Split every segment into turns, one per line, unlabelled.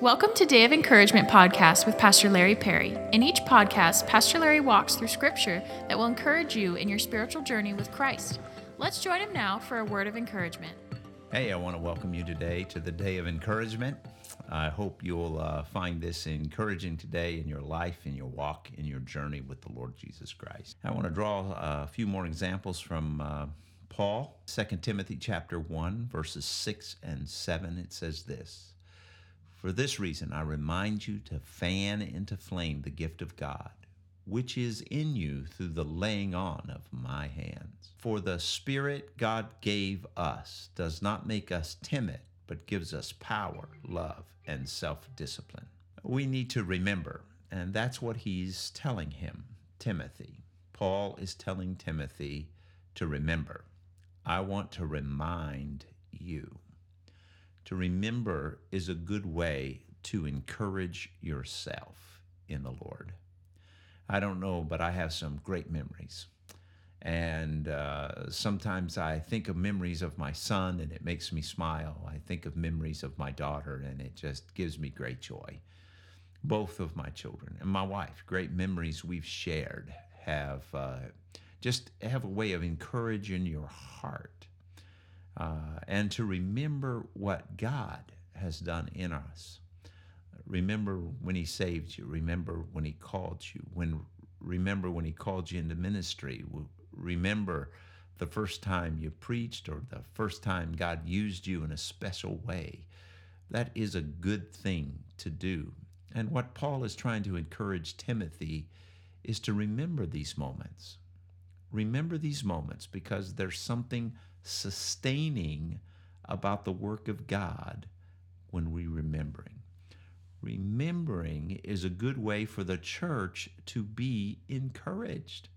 Welcome to Day of Encouragement podcast with Pastor Larry Perry. In each podcast, Pastor Larry walks through scripture that will encourage you in your spiritual journey with Christ. Let's join him now for a word of encouragement.
Hey, I want to welcome you today to the Day of Encouragement. I hope you'll uh, find this encouraging today in your life, in your walk, in your journey with the Lord Jesus Christ. I want to draw a few more examples from uh, Paul, 2 Timothy chapter 1, verses 6 and 7. It says this. For this reason, I remind you to fan into flame the gift of God, which is in you through the laying on of my hands. For the Spirit God gave us does not make us timid, but gives us power, love, and self discipline. We need to remember, and that's what he's telling him, Timothy. Paul is telling Timothy to remember. I want to remind you. To remember is a good way to encourage yourself in the Lord. I don't know, but I have some great memories. And uh, sometimes I think of memories of my son and it makes me smile. I think of memories of my daughter and it just gives me great joy. Both of my children and my wife, great memories we've shared, have uh, just have a way of encouraging your heart uh, and to remember what God has done in us. Remember when He saved you. Remember when He called you. When remember when He called you into ministry. Remember the first time you preached or the first time God used you in a special way. That is a good thing to do. And what Paul is trying to encourage Timothy is to remember these moments. Remember these moments because there's something sustaining about the work of God when we remembering. Remembering is a good way for the church to be encouraged.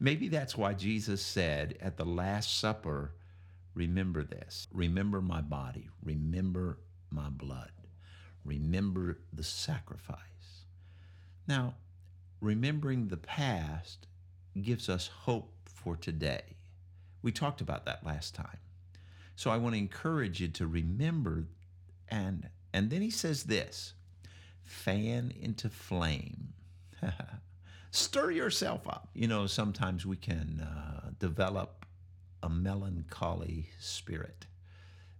Maybe that's why Jesus said at the Last Supper, Remember this. Remember my body. Remember my blood. Remember the sacrifice. Now, remembering the past gives us hope for today. We talked about that last time. So I want to encourage you to remember and and then he says this, fan into flame. Stir yourself up. You know, sometimes we can uh, develop a melancholy spirit.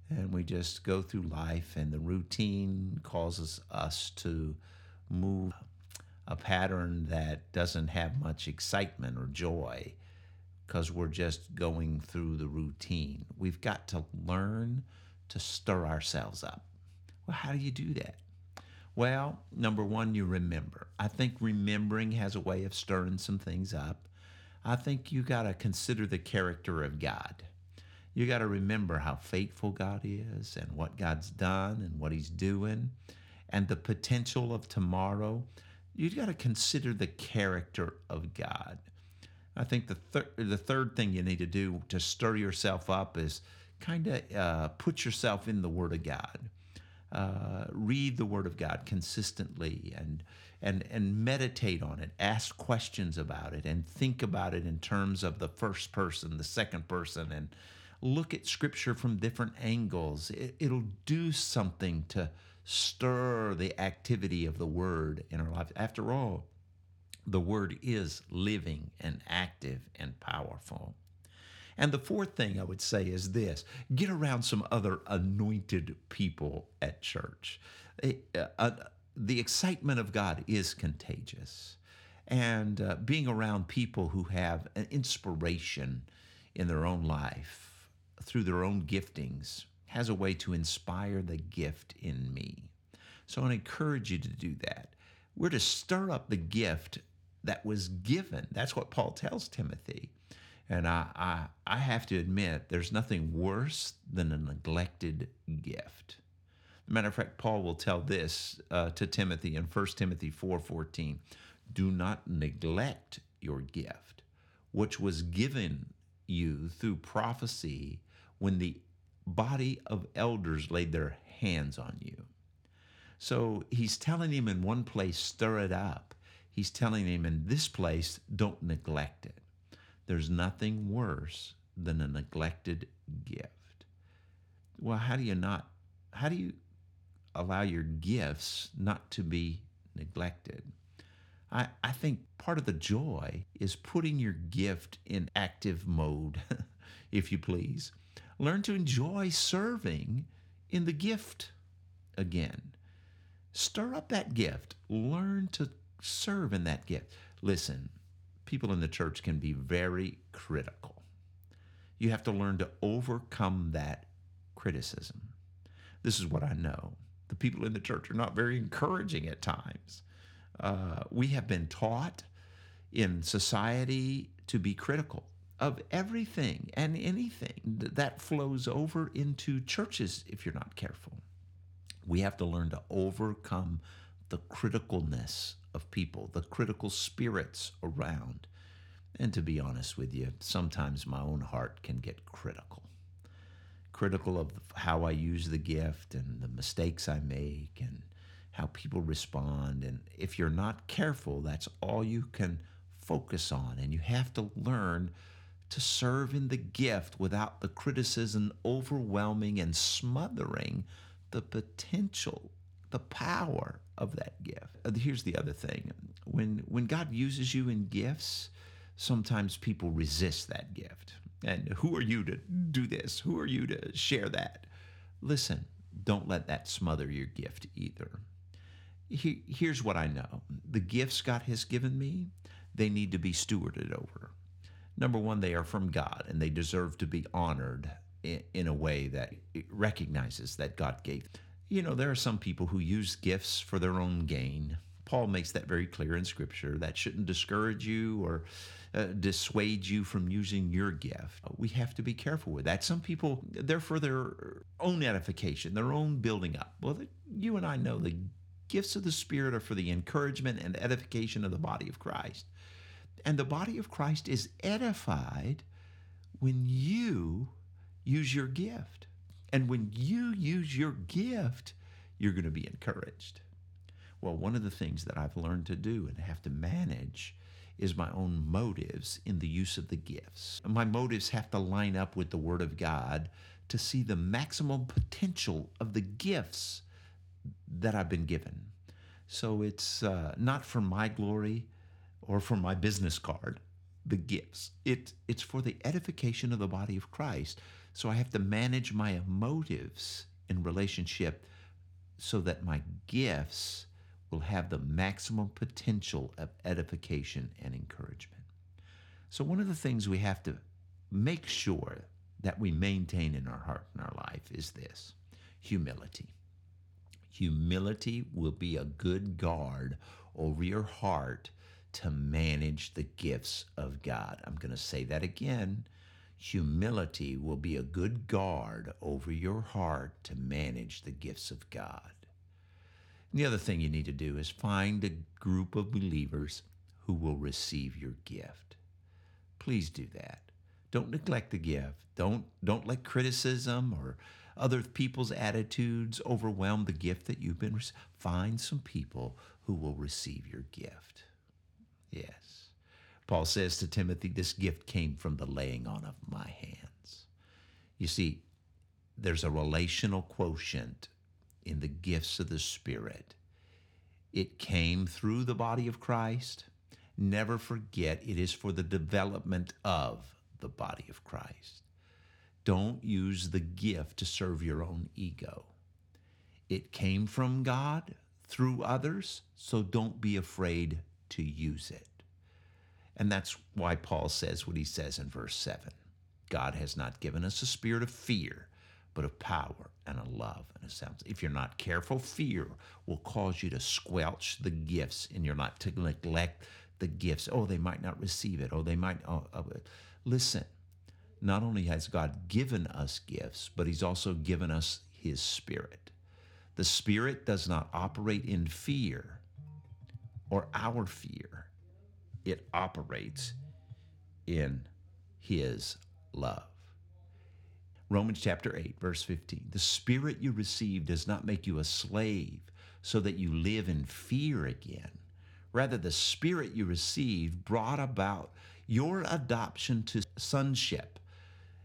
And we just go through life, and the routine causes us to move a pattern that doesn't have much excitement or joy because we're just going through the routine. We've got to learn to stir ourselves up. Well, how do you do that? Well, number one, you remember. I think remembering has a way of stirring some things up. I think you got to consider the character of God. You got to remember how faithful God is and what God's done and what He's doing and the potential of tomorrow. You got to consider the character of God. I think the thir- the third thing you need to do to stir yourself up is kind of uh, put yourself in the Word of God. Uh, read the Word of God consistently and and and meditate on it. Ask questions about it and think about it in terms of the first person, the second person, and look at Scripture from different angles. It, it'll do something to stir the activity of the Word in our lives. After all, the word is living and active and powerful. And the fourth thing I would say is this get around some other anointed people at church. Eh, uh, uh, the excitement of God is contagious. And uh, being around people who have an inspiration in their own life through their own giftings has a way to inspire the gift in me. So I encourage you to do that. We're to stir up the gift that was given. That's what Paul tells Timothy. And I, I, I have to admit, there's nothing worse than a neglected gift. matter of fact, Paul will tell this uh, to Timothy in 1 Timothy 4:14. Do not neglect your gift, which was given you through prophecy when the body of elders laid their hands on you. So he's telling him in one place, stir it up he's telling him in this place, don't neglect it. There's nothing worse than a neglected gift. Well, how do you not, how do you allow your gifts not to be neglected. I, I think part of the joy is putting your gift in active mode, if you please. Learn to enjoy serving in the gift again. Stir up that gift. Learn to serve in that gift. Listen, people in the church can be very critical. You have to learn to overcome that criticism. This is what I know. The people in the church are not very encouraging at times. Uh, we have been taught in society to be critical of everything and anything that flows over into churches if you're not careful. We have to learn to overcome the criticalness of people, the critical spirits around. And to be honest with you, sometimes my own heart can get critical. Critical of how I use the gift and the mistakes I make and how people respond. And if you're not careful, that's all you can focus on. And you have to learn to serve in the gift without the criticism overwhelming and smothering the potential, the power of that gift. Uh, here's the other thing when, when God uses you in gifts, sometimes people resist that gift. And who are you to do this? Who are you to share that? Listen, don't let that smother your gift either he, here's what I know the gifts God has given me, they need to be stewarded over. Number one, they are from God and they deserve to be honored in, in a way that recognizes that God gave. You know, there are some people who use gifts for their own gain. Paul makes that very clear in Scripture. That shouldn't discourage you or uh, dissuade you from using your gift. We have to be careful with that. Some people, they're for their own edification, their own building up. Well, you and I know the gifts of the Spirit are for the encouragement and edification of the body of Christ. And the body of Christ is edified when you use your gift. And when you use your gift, you're going to be encouraged. Well, one of the things that I've learned to do and have to manage is my own motives in the use of the gifts. My motives have to line up with the Word of God to see the maximum potential of the gifts that I've been given. So it's uh, not for my glory or for my business card, the gifts. It, it's for the edification of the body of Christ. So I have to manage my motives in relationship so that my gifts will have the maximum potential of edification and encouragement. So, one of the things we have to make sure that we maintain in our heart and our life is this humility. Humility will be a good guard over your heart to manage the gifts of God. I'm going to say that again. Humility will be a good guard over your heart to manage the gifts of God. And the other thing you need to do is find a group of believers who will receive your gift. Please do that. Don't neglect the gift. Don't don't let criticism or other people's attitudes overwhelm the gift that you've been. Find some people who will receive your gift. Yes. Paul says to Timothy, This gift came from the laying on of my hands. You see, there's a relational quotient in the gifts of the Spirit. It came through the body of Christ. Never forget, it is for the development of the body of Christ. Don't use the gift to serve your own ego. It came from God through others, so don't be afraid to use it. And that's why Paul says what he says in verse 7 God has not given us a spirit of fear, but of power and a love and a sound. If you're not careful, fear will cause you to squelch the gifts and you're not to neglect the gifts. Oh, they might not receive it. Oh, they might. Oh, oh. Listen, not only has God given us gifts, but He's also given us His Spirit. The Spirit does not operate in fear or our fear, it operates in His love. Romans chapter 8, verse 15. The Spirit you received does not make you a slave so that you live in fear again. Rather, the Spirit you received brought about your adoption to sonship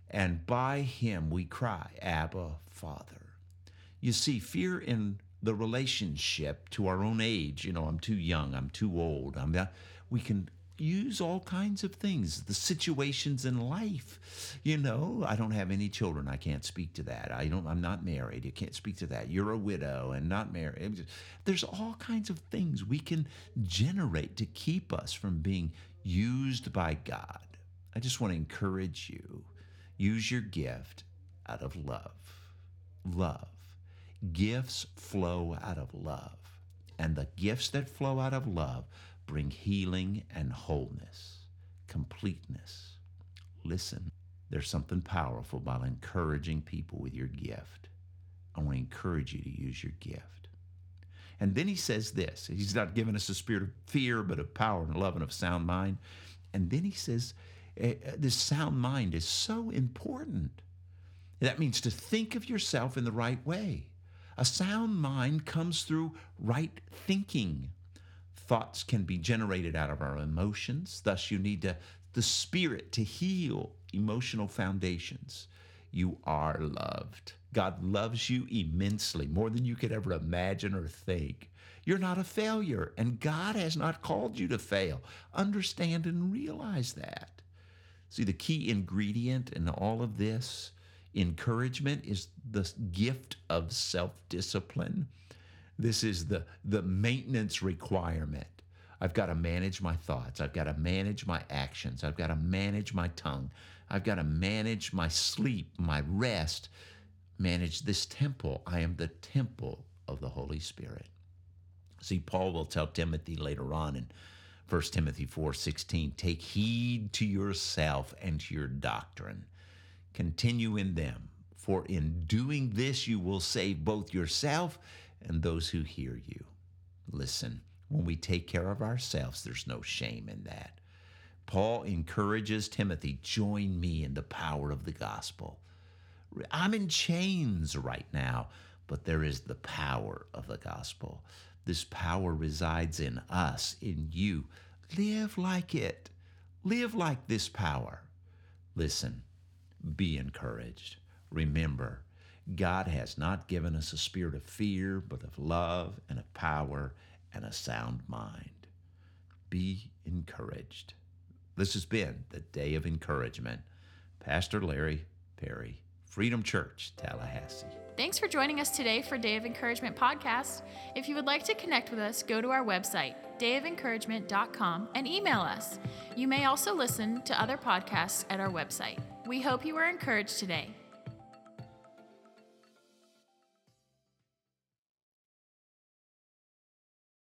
and by him we cry, Abba, Father. You see, fear in the relationship to our own age. You know, I'm too young, I'm too old. I'm not, we can use all kinds of things, the situations in life. You know, I don't have any children. I can't speak to that. I don't I'm not married. You can't speak to that. You're a widow and not married. There's all kinds of things we can generate to keep us from being used by God. I just want to encourage you. Use your gift out of love. Love. Gifts flow out of love. And the gifts that flow out of love bring healing and wholeness, completeness. Listen, there's something powerful about encouraging people with your gift. I want to encourage you to use your gift. And then he says this He's not giving us a spirit of fear, but of power and love and of sound mind. And then he says, eh, eh, This sound mind is so important. That means to think of yourself in the right way. A sound mind comes through right thinking. Thoughts can be generated out of our emotions. Thus, you need to, the spirit to heal emotional foundations. You are loved. God loves you immensely, more than you could ever imagine or think. You're not a failure, and God has not called you to fail. Understand and realize that. See, the key ingredient in all of this encouragement is the gift of self discipline. This is the, the maintenance requirement. I've got to manage my thoughts. I've got to manage my actions. I've got to manage my tongue. I've got to manage my sleep, my rest, manage this temple. I am the temple of the Holy Spirit. See, Paul will tell Timothy later on in 1 Timothy 4:16, take heed to yourself and to your doctrine. Continue in them, for in doing this you will save both yourself and those who hear you. Listen, when we take care of ourselves, there's no shame in that. Paul encourages Timothy, join me in the power of the gospel. I'm in chains right now, but there is the power of the gospel. This power resides in us, in you. Live like it. Live like this power. Listen, be encouraged. Remember, God has not given us a spirit of fear, but of love and of power and a sound mind. Be encouraged. This has been the day of encouragement. Pastor Larry Perry, Freedom Church, Tallahassee.
Thanks for joining us today for Day of Encouragement podcast. If you would like to connect with us, go to our website, dayofencouragement.com, and email us. You may also listen to other podcasts at our website. We hope you are encouraged today.